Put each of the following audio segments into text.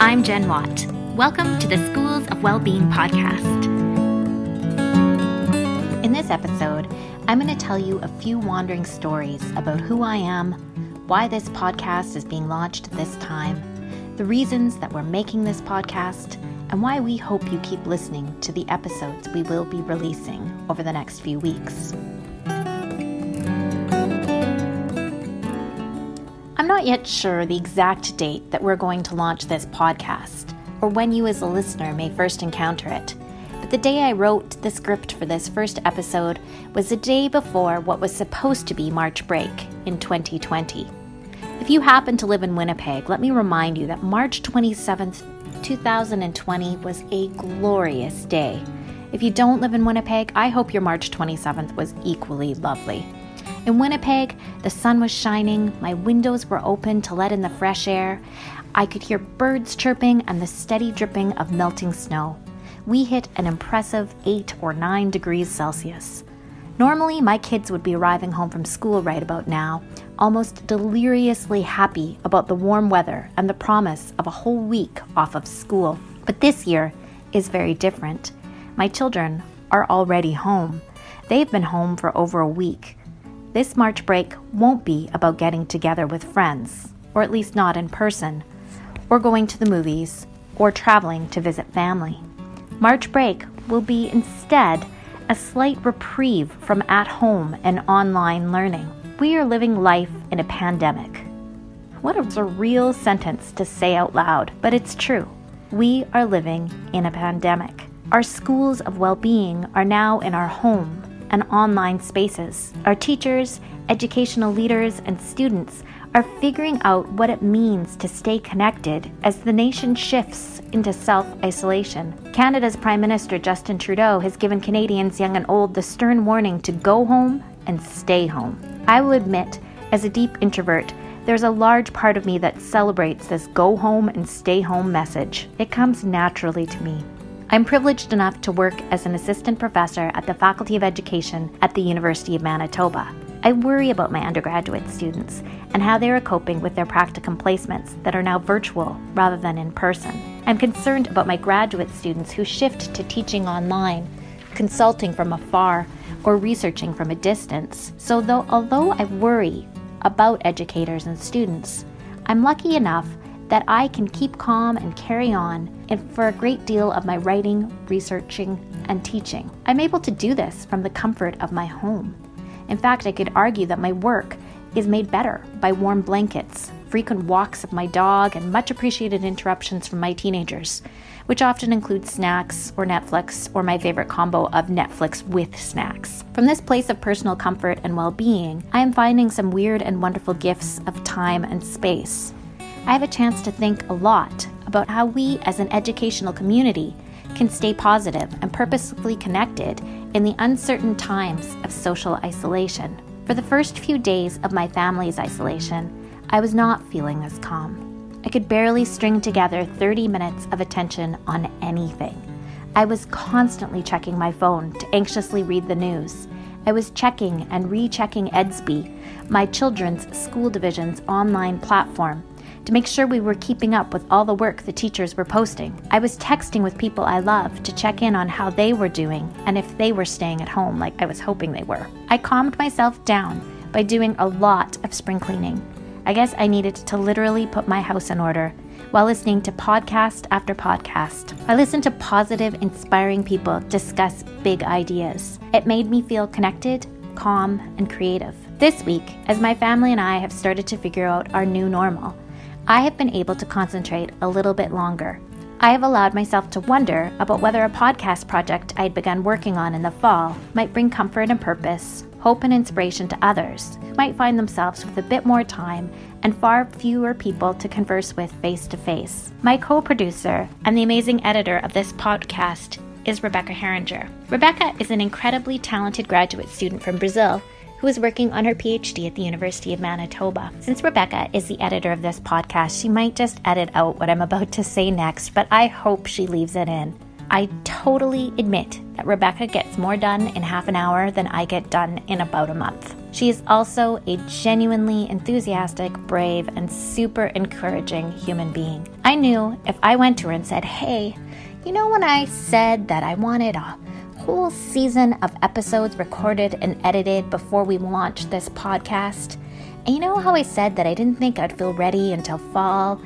I'm Jen Watt. Welcome to the Schools of Wellbeing podcast. In this episode, I'm going to tell you a few wandering stories about who I am, why this podcast is being launched this time, the reasons that we're making this podcast, and why we hope you keep listening to the episodes we will be releasing over the next few weeks. I'm not yet sure the exact date that we're going to launch this podcast, or when you as a listener may first encounter it. But the day I wrote the script for this first episode was the day before what was supposed to be March break in 2020. If you happen to live in Winnipeg, let me remind you that March 27th, 2020 was a glorious day. If you don't live in Winnipeg, I hope your March 27th was equally lovely. In Winnipeg, the sun was shining, my windows were open to let in the fresh air. I could hear birds chirping and the steady dripping of melting snow. We hit an impressive 8 or 9 degrees Celsius. Normally, my kids would be arriving home from school right about now, almost deliriously happy about the warm weather and the promise of a whole week off of school. But this year is very different. My children are already home. They've been home for over a week. This March break won't be about getting together with friends, or at least not in person, or going to the movies, or traveling to visit family. March break will be instead a slight reprieve from at home and online learning. We are living life in a pandemic. What a surreal sentence to say out loud, but it's true. We are living in a pandemic. Our schools of well being are now in our home and online spaces. Our teachers, educational leaders, and students are figuring out what it means to stay connected as the nation shifts into self isolation. Canada's Prime Minister Justin Trudeau has given Canadians young and old the stern warning to go home and stay home. I will admit, as a deep introvert, there's a large part of me that celebrates this go home and stay home message. It comes naturally to me. I'm privileged enough to work as an assistant professor at the Faculty of Education at the University of Manitoba. I worry about my undergraduate students and how they are coping with their practicum placements that are now virtual rather than in person. I'm concerned about my graduate students who shift to teaching online, consulting from afar, or researching from a distance. So, though, although I worry about educators and students, I'm lucky enough that I can keep calm and carry on and for a great deal of my writing, researching, and teaching. I'm able to do this from the comfort of my home. In fact, I could argue that my work is made better by warm blankets, frequent walks of my dog, and much appreciated interruptions from my teenagers, which often include snacks or Netflix or my favorite combo of Netflix with snacks. From this place of personal comfort and well being, I am finding some weird and wonderful gifts of time and space. I have a chance to think a lot about how we as an educational community can stay positive and purposefully connected in the uncertain times of social isolation. For the first few days of my family's isolation, I was not feeling as calm. I could barely string together 30 minutes of attention on anything. I was constantly checking my phone to anxiously read the news. I was checking and rechecking Edsby, my children's school division's online platform, to make sure we were keeping up with all the work the teachers were posting. I was texting with people I love to check in on how they were doing and if they were staying at home like I was hoping they were. I calmed myself down by doing a lot of spring cleaning. I guess I needed to literally put my house in order while listening to podcast after podcast. I listened to positive, inspiring people discuss big ideas. It made me feel connected, calm, and creative. This week, as my family and I have started to figure out our new normal, I have been able to concentrate a little bit longer. I have allowed myself to wonder about whether a podcast project I had begun working on in the fall might bring comfort and purpose, hope and inspiration to others who might find themselves with a bit more time and far fewer people to converse with face to face. My co producer and the amazing editor of this podcast is Rebeca Heringer. Rebeca is an incredibly talented graduate student from Brazil who is working on her PhD at the University of Manitoba. Since Rebeca is the editor of this podcast, she might just edit out what I'm about to say next, but I hope she leaves it in. I totally admit that Rebeca gets more done in half an hour than I get done in about a month. She is also a genuinely enthusiastic, brave, and super encouraging human being. I knew if I went to her and said, Hey, you know when I said that I wanted a whole season of episodes recorded and edited before we launched this podcast? And you know how I said that I didn't think I'd feel ready until fall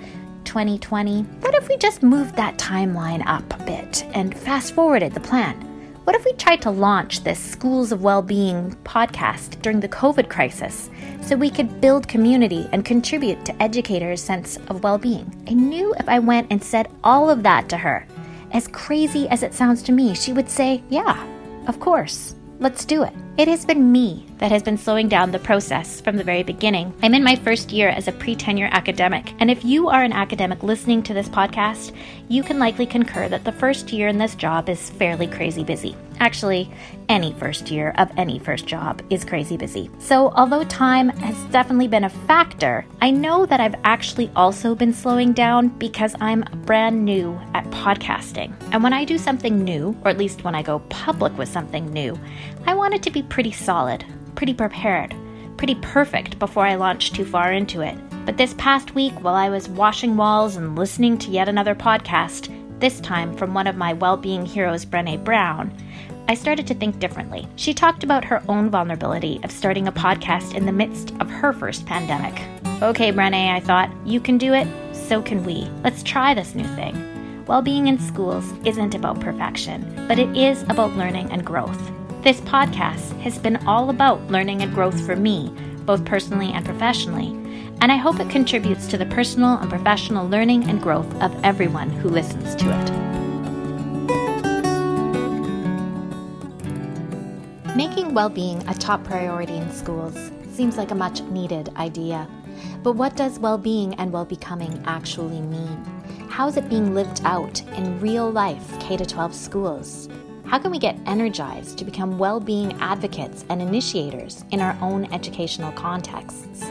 2020? What if we just moved that timeline up a bit and fast forwarded the plan? What if we tried to launch this Schools of Wellbeing podcast during the COVID crisis so we could build community and contribute to educators' sense of well being? I knew if I went and said all of that to her, as crazy as it sounds to me, she would say, Yeah, of course, let's do it. It has been me that has been slowing down the process from the very beginning. I'm in my first year as a pre tenure academic, and if you are an academic listening to this podcast, you can likely concur that the first year in this job is fairly crazy busy. Actually, any first year of any first job is crazy busy. So, although time has definitely been a factor, I know that I've actually also been slowing down because I'm brand new at podcasting. And when I do something new, or at least when I go public with something new, I want it to be pretty solid, pretty prepared, pretty perfect before I launch too far into it. But this past week, while I was washing walls and listening to yet another podcast, this time from one of my well being heroes, Brene Brown, I started to think differently. She talked about her own vulnerability of starting a podcast in the midst of her first pandemic. Okay, Brene, I thought, you can do it, so can we. Let's try this new thing. Well being in schools isn't about perfection, but it is about learning and growth. This podcast has been all about learning and growth for me, both personally and professionally, and I hope it contributes to the personal and professional learning and growth of everyone who listens to it. Making well being a top priority in schools seems like a much needed idea. But what does well being and well becoming actually mean? How is it being lived out in real life K 12 schools? How can we get energized to become well being advocates and initiators in our own educational contexts?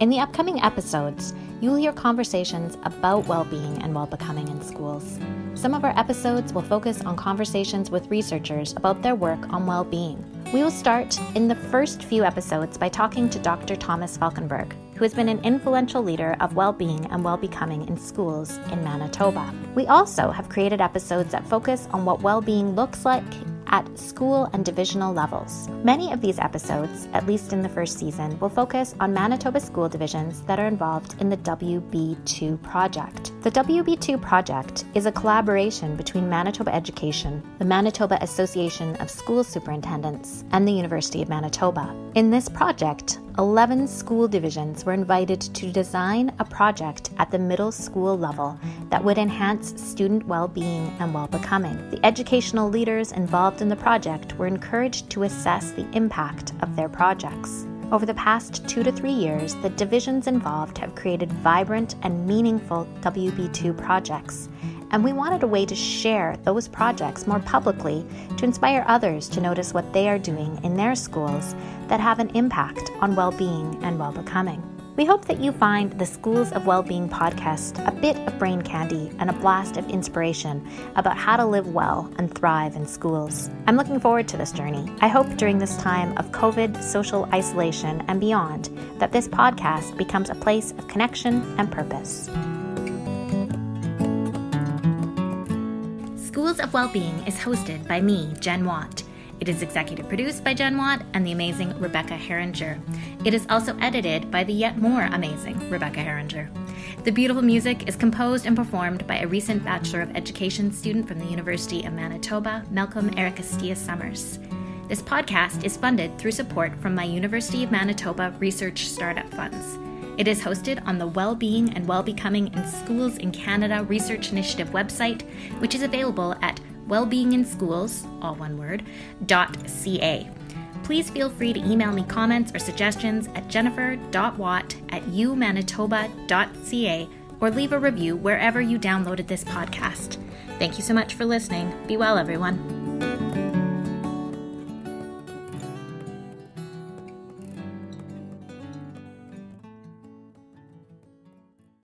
In the upcoming episodes, you'll hear conversations about well being and well becoming in schools. Some of our episodes will focus on conversations with researchers about their work on well being. We will start in the first few episodes by talking to Dr. Thomas Falkenberg, who has been an influential leader of well being and well becoming in schools in Manitoba. We also have created episodes that focus on what well being looks like at school and divisional levels. Many of these episodes, at least in the first season, will focus on Manitoba school divisions that are involved in the WB2 project. The WB2 project is a collaboration between Manitoba Education, the Manitoba Association of School Superintendents, and the University of Manitoba. In this project, 11 school divisions were invited to design a project at the middle school level that would enhance student well being and well becoming. The educational leaders involved in the project were encouraged to assess the impact of their projects. Over the past two to three years, the divisions involved have created vibrant and meaningful WB2 projects and we wanted a way to share those projects more publicly to inspire others to notice what they are doing in their schools that have an impact on well being and well becoming. We hope that you find the Schools of Wellbeing podcast a bit of brain candy and a blast of inspiration about how to live well and thrive in schools. I'm looking forward to this journey. I hope during this time of COVID, social isolation, and beyond that this podcast becomes a place of connection and purpose. Schools of Wellbeing is hosted by me, Jen Watt. It is executive produced by Jen Watt and the amazing Rebeca Heringer. It is also edited by the yet more amazing Rebeca Heringer. The beautiful music is composed and performed by a recent Bachelor of Education student from the University of Manitoba, Malcolm Ericastilla-Somers. This podcast is funded through support from my University of Manitoba Research Startup Funds. It is hosted on the Wellbeing and Wellbecoming in Schools in Canada Research Initiative website, which is available at wellbeinginschools, all one word, .ca. Please feel free to email me comments or suggestions at jennifer.watt at umanitoba.ca or leave a review wherever you downloaded this podcast. Thank you so much for listening. Be well, everyone.